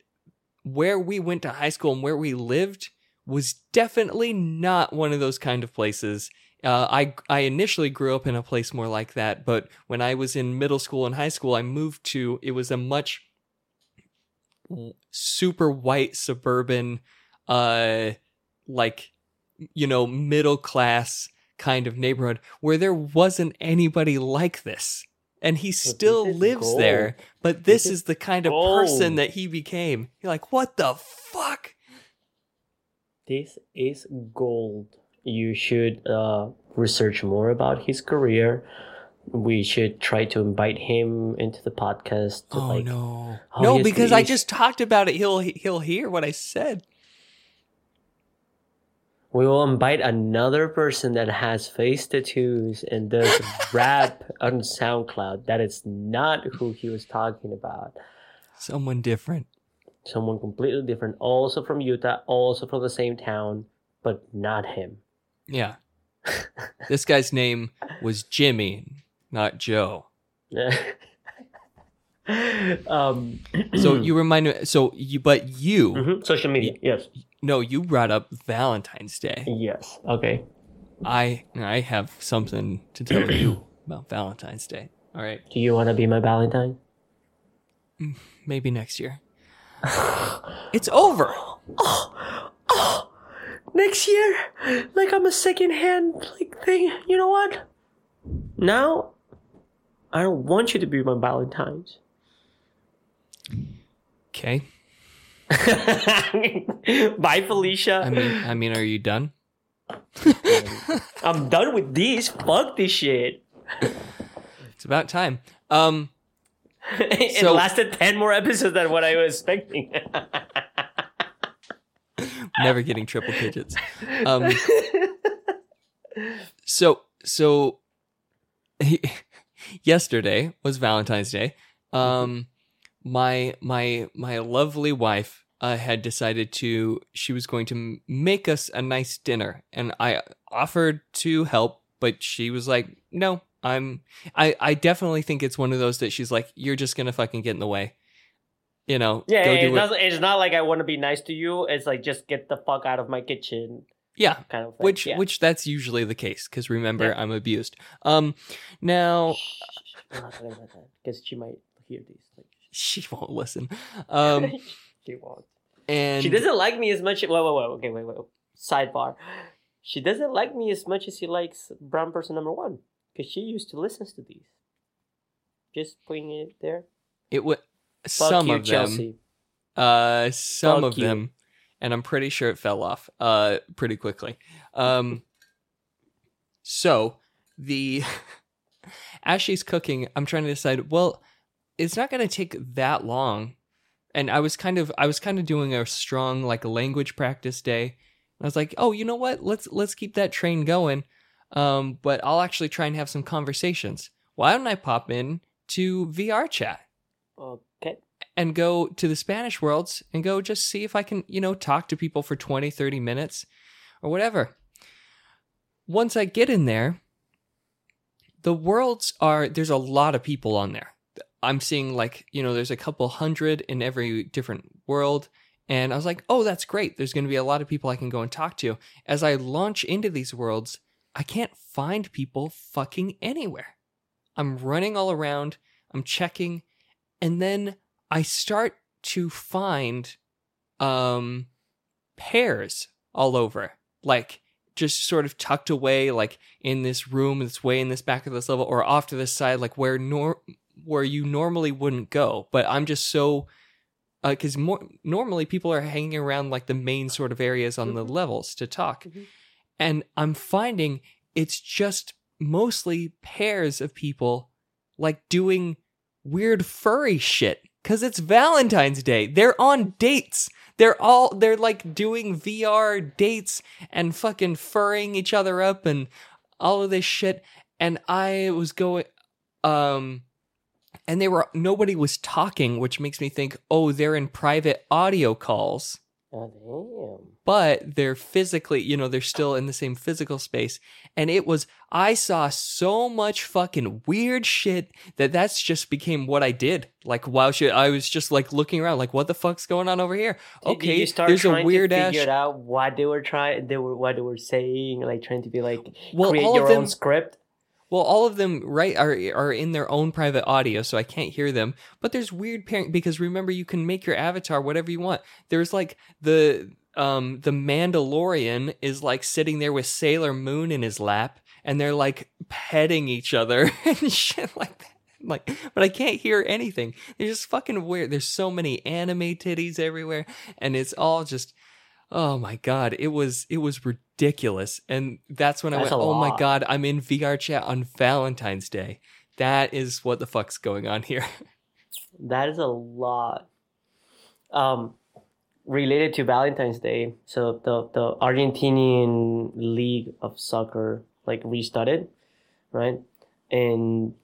where we went to high school and where we lived was definitely not one of those kind of places. Uh, I I initially grew up in a place more like that, but when I was in middle school and high school, I moved to it was a much super white suburban, uh, like you know middle class kind of neighborhood where there wasn't anybody like this. And he still lives gold. there, but this This is is the kind of person that he became. You're like, what the fuck? This is gold. You should uh, research more about his career. We should try to invite him into the podcast. Oh like, no, no, because I just talked about it. He'll he'll hear what I said. We will invite another person that has face tattoos and does rap on SoundCloud. That is not who he was talking about. Someone different. Someone completely different, also from Utah, also from the same town, but not him. Yeah, this guy's name was Jimmy, not Joe. um, So you remind me. So you, but you, mhm, social media, yes, no, you brought up Valentine's Day. yes, okay. I I have something to tell you about Valentine's Day. All right, Do you want to be my Valentine? Mm, maybe next year. It's over. Oh, oh next year, like I'm a second-hand like thing. You know what? Now, I don't want you to be my Valentine's. Okay. Bye, Felicia. I mean, I mean, are you done? I'm done with this. Fuck this shit. It's about time. Um, it So- lasted 10 more episodes than what I was expecting. never getting triple digits. Um, so so yesterday was Valentine's Day. Um, my my my lovely wife uh, had decided to she was going to make us a nice dinner, and I offered to help, but she was like, "No, I'm I I definitely think it's one of those that she's like, you're just gonna fucking get in the way." You know, yeah, go it do doesn't, it's not like I want to be nice to you. It's like, just get the fuck out of my kitchen Yeah, kind of thing. which yeah. which that's usually the case because remember Yeah. I'm abused. Um, now Because she might hear this. Like, she won't listen. Um, she won't. and She doesn't like me as much. Wait, wait, wait. Okay, wait, wait. Sidebar. She doesn't like me as much as she likes brown person number one because she used to listen to these. Just putting it there. it would some you, of them. Chelsea. Uh, some Fuck of you. them, and I'm pretty sure it fell off. Uh, pretty quickly. Um, so the as she's cooking, I'm trying to decide. Well, it's not going to take that long, and I was kind of I was kind of doing a strong like language practice day. I was like, oh, you know what? Let's let's keep that train going. Um, but I'll actually try and have some conversations. Why don't I pop in to VR chat? Okay. and go to the Spanish worlds and go just see if I can, you know, talk to people for 20, 30 minutes or whatever. Once I get in there, the worlds are, there's a lot of people on there. I'm seeing like, you know, there's a couple hundred in every different world. And I was like, oh, that's great. There's going to be a lot of people I can go and talk to. As I launch into these worlds, I can't find people fucking anywhere. I'm running all around, I'm checking, and then I start to find um pairs all over. Like just sort of tucked away like in this room that's way in this back of this level or off to this side like where nor where you normally wouldn't go. But I'm just so because more normally people are hanging around like the main sort of areas on the levels to talk, Mhm. and I'm finding it's just mostly pairs of people like doing weird furry shit because it's Valentine's Day. They're on dates. They're all they're like doing VR dates and fucking furring each other up and all of this shit. And I was going, um, and they were nobody was talking, which makes me think, oh, they're in private audio calls Oh but they're physically, you know, they're still in the same physical space. And it was, I saw so much fucking weird shit that that's just became what I did. Like, while she, I was just like looking around, like, what the fuck's going on over here? damn! Did- did Okay, you start there's a weird to ass. figure out what they were trying, they were what they were saying, like trying to be like Well, create all your of them- own script. Well, all of them right are are in their own private audio, so I can't hear them. But there's weird pairing because remember you can make your avatar whatever you want. There's like the um the Mandalorian is like sitting there with Sailor Moon in his lap, and they're like petting each other and shit like that. Like, but I can't hear anything. They're just fucking weird. There's so many anime titties everywhere, and it's all just Oh my god, it was it was ridiculous. And that's when I went, "Oh my god, I'm in VR chat on Valentine's Day." That is what the fuck's going on here. That is a lot. Um, related to Valentine's Day, so the the Argentinian League of Soccer like restarted, right? And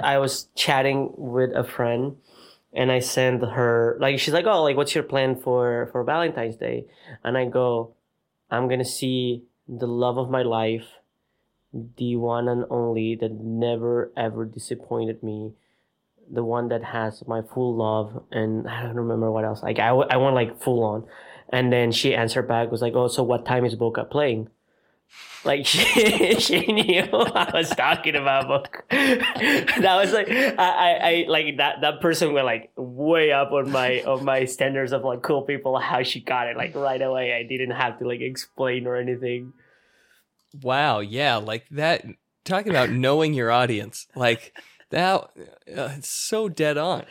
I was chatting with a friend, and I sent her like she's like, "Oh, like what's your plan for for Valentine's Day?" And I go, "I'm gonna see the love of my life, the one and only that never ever disappointed me." the one that has my full love and I don't remember what else. Like I, I went like full on, and then she answered back was like, "Oh, so what time is Boca playing?" Like she, she knew I was talking about Boca. that was like I, I, I like that that person went like way up on my on my standards of like cool people. How she got it like right away. I didn't have to like explain or anything. wow, yeah, like that talking about knowing your audience. Like that uh, it's so dead on.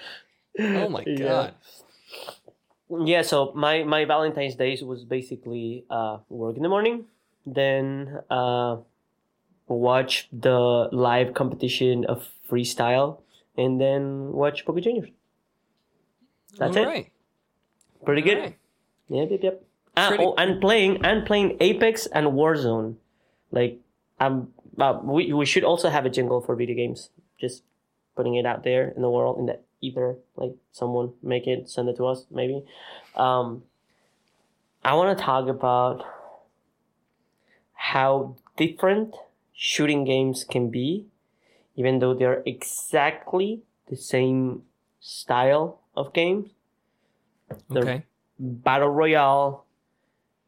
Oh my Yeah. god. yeah so my my valentine's days was basically uh work in the morning then uh watch the live competition of freestyle and then watch Boca Juniors. That's All it. right. Pretty good. All right. Yep, yep, yep. Ah, Pretty- oh, and playing and playing Apex and Warzone. Like um uh, we we should also have a jingle for video games. Just putting it out there in the world in the ether. Like someone make it, send it to us maybe. Um I want to talk about how different shooting games can be even though they're exactly the same style of games. The Okay. battle royale,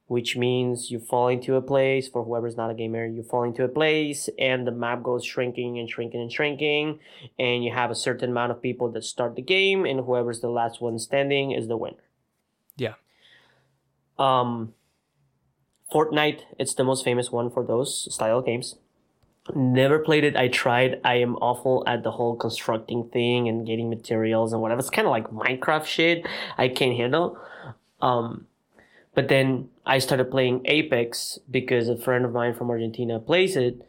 which means you fall into a place for whoever's not a gamer, you fall into a place and the map goes shrinking and shrinking and shrinking, and you have a certain amount of people that start the game, and whoever's the last one standing is the winner. Yeah. Um, Fortnite, it's the most famous one for those style games. Never played it. I tried. I am awful at the whole constructing thing and getting materials and whatever. It's kind of like Minecraft shit. I can't handle. Um, but then I started playing Apex because a friend of mine from Argentina plays it,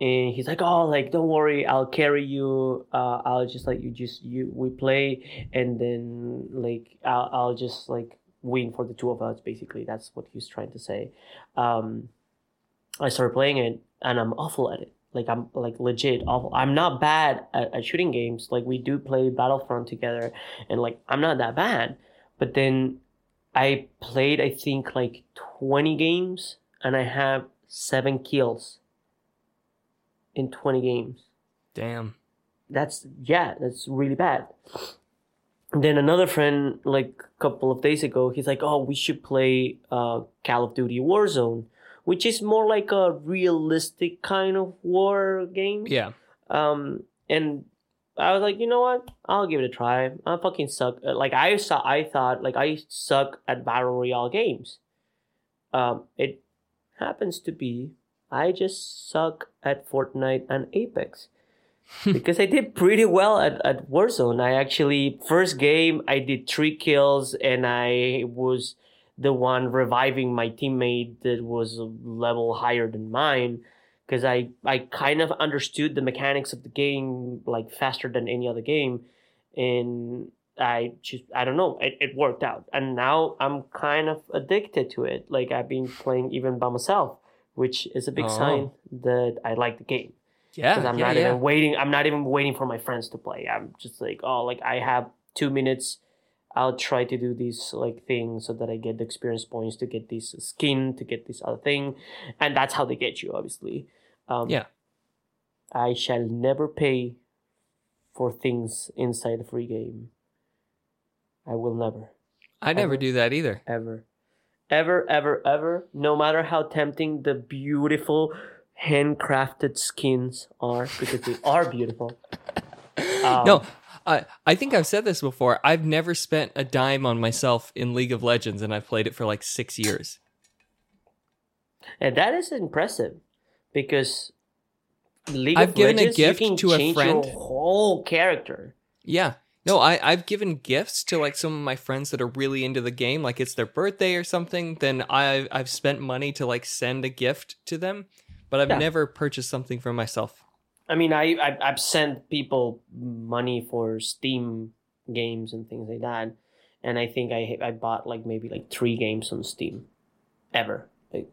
and he's like, "Oh, like don't worry, I'll carry you. Uh, I'll just like you just you we play, and then like I'll I'll just like win for the two of us. Basically, that's what he's trying to say. Um, I started playing it, and I'm awful at it. Like I'm like legit awful. I'm not bad at, at shooting games. Like we do play Battlefront together, and like I'm not that bad. But then I played I think like 20 games, and I have seven kills in 20 games. Damn. That's yeah, that's really bad. Then another friend, like a couple of days ago, he's like, "Oh, we should play uh, Call of Duty Warzone, which is more like a realistic kind of war game." Yeah. Um, and I was like, you know what? I'll give it a try. I fucking suck. uh, Like I saw, I thought like I suck at battle royale games. Um, it happens to be I just suck at Fortnite and Apex because I did pretty well at, at Warzone. I actually first game I did three kills and I was the one reviving my teammate that was a level higher than mine because I I kind of understood the mechanics of the game like faster than any other game, and I just I don't know it, it worked out, and now I'm kind of addicted to it. Like I've been playing even by myself, which is a big Oh. sign that I like the game Yeah. because I'm yeah, not yeah. even waiting. I'm not even waiting for my friends to play. I'm just like, oh, like I have two minutes. I'll try to do these like things so that I get the experience points to get this skin, to get this other thing, and that's how they get you, obviously. Um, Yeah. I shall never pay for things inside a free game. I will never, I never Ever. do that either. ever, ever, ever, ever. No matter how tempting the beautiful handcrafted skins are, because they are beautiful. Um, no, I I think I've said this before. I've never spent a dime on myself in League of Legends, and I've played it for like six years. And that is impressive because League of Legends I've of given a gift you can to a friend. your whole character. Yeah. No, I, I've given gifts to like some of my friends that are really into the game, like it's their birthday or something. Then I I've spent money to like send a gift to them, but I've Yeah. never purchased something for myself. I mean, I, I I've sent people money for Steam games and things like that, and I think I I bought like maybe like three games on Steam, ever. Like,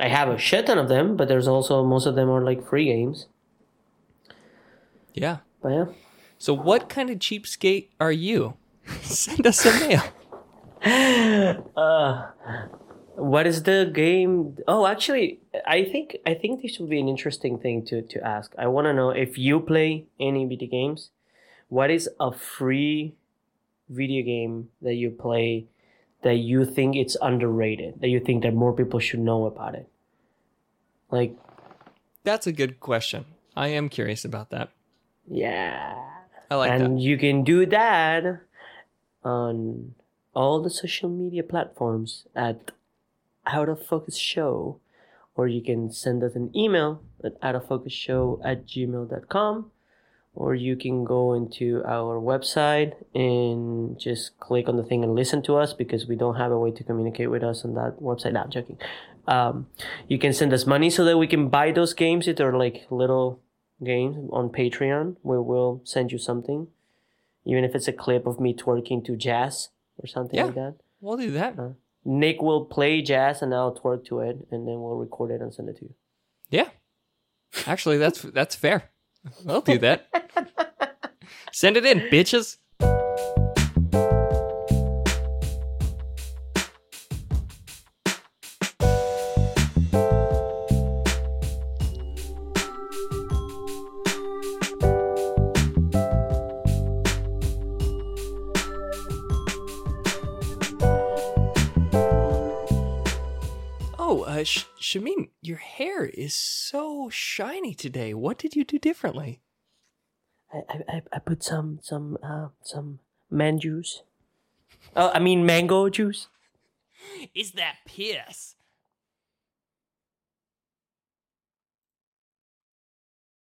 I have a shit ton of them, but there's also most of them are like free games. Yeah. But yeah. So what kind of cheapskate are you? Send us a mail. uh, what is the game? Oh, actually, I think I think this would be an interesting thing to to ask. I want to know if you play any video games. What is a free video game that you play that you think it's underrated? That you think that more people should know about it? Like, That's a good question. I am curious about that. yeah. I like that. and that. you can do that on all the social media platforms at out of focus show or you can send us an email at out of focus show at gmail.com or you can go into our website and just click on the thing and listen to us because we don't have a way to communicate with us on that website. Not joking. Um, you can send us money so that we can buy those games if they're like little games on Patreon we'll send you something, even if it's a clip of me twerking to jazz or something Yeah. like that. We'll do that. Nick will play jazz and I'll twerk to it, and then we'll record it and send it to you. Yeah. Actually, that's that's fair. I'll do that. Send it in, bitches. Is so shiny today. What did you do differently? I I, I- I put some some uh some man juice. Oh, I mean mango juice. Is that piss?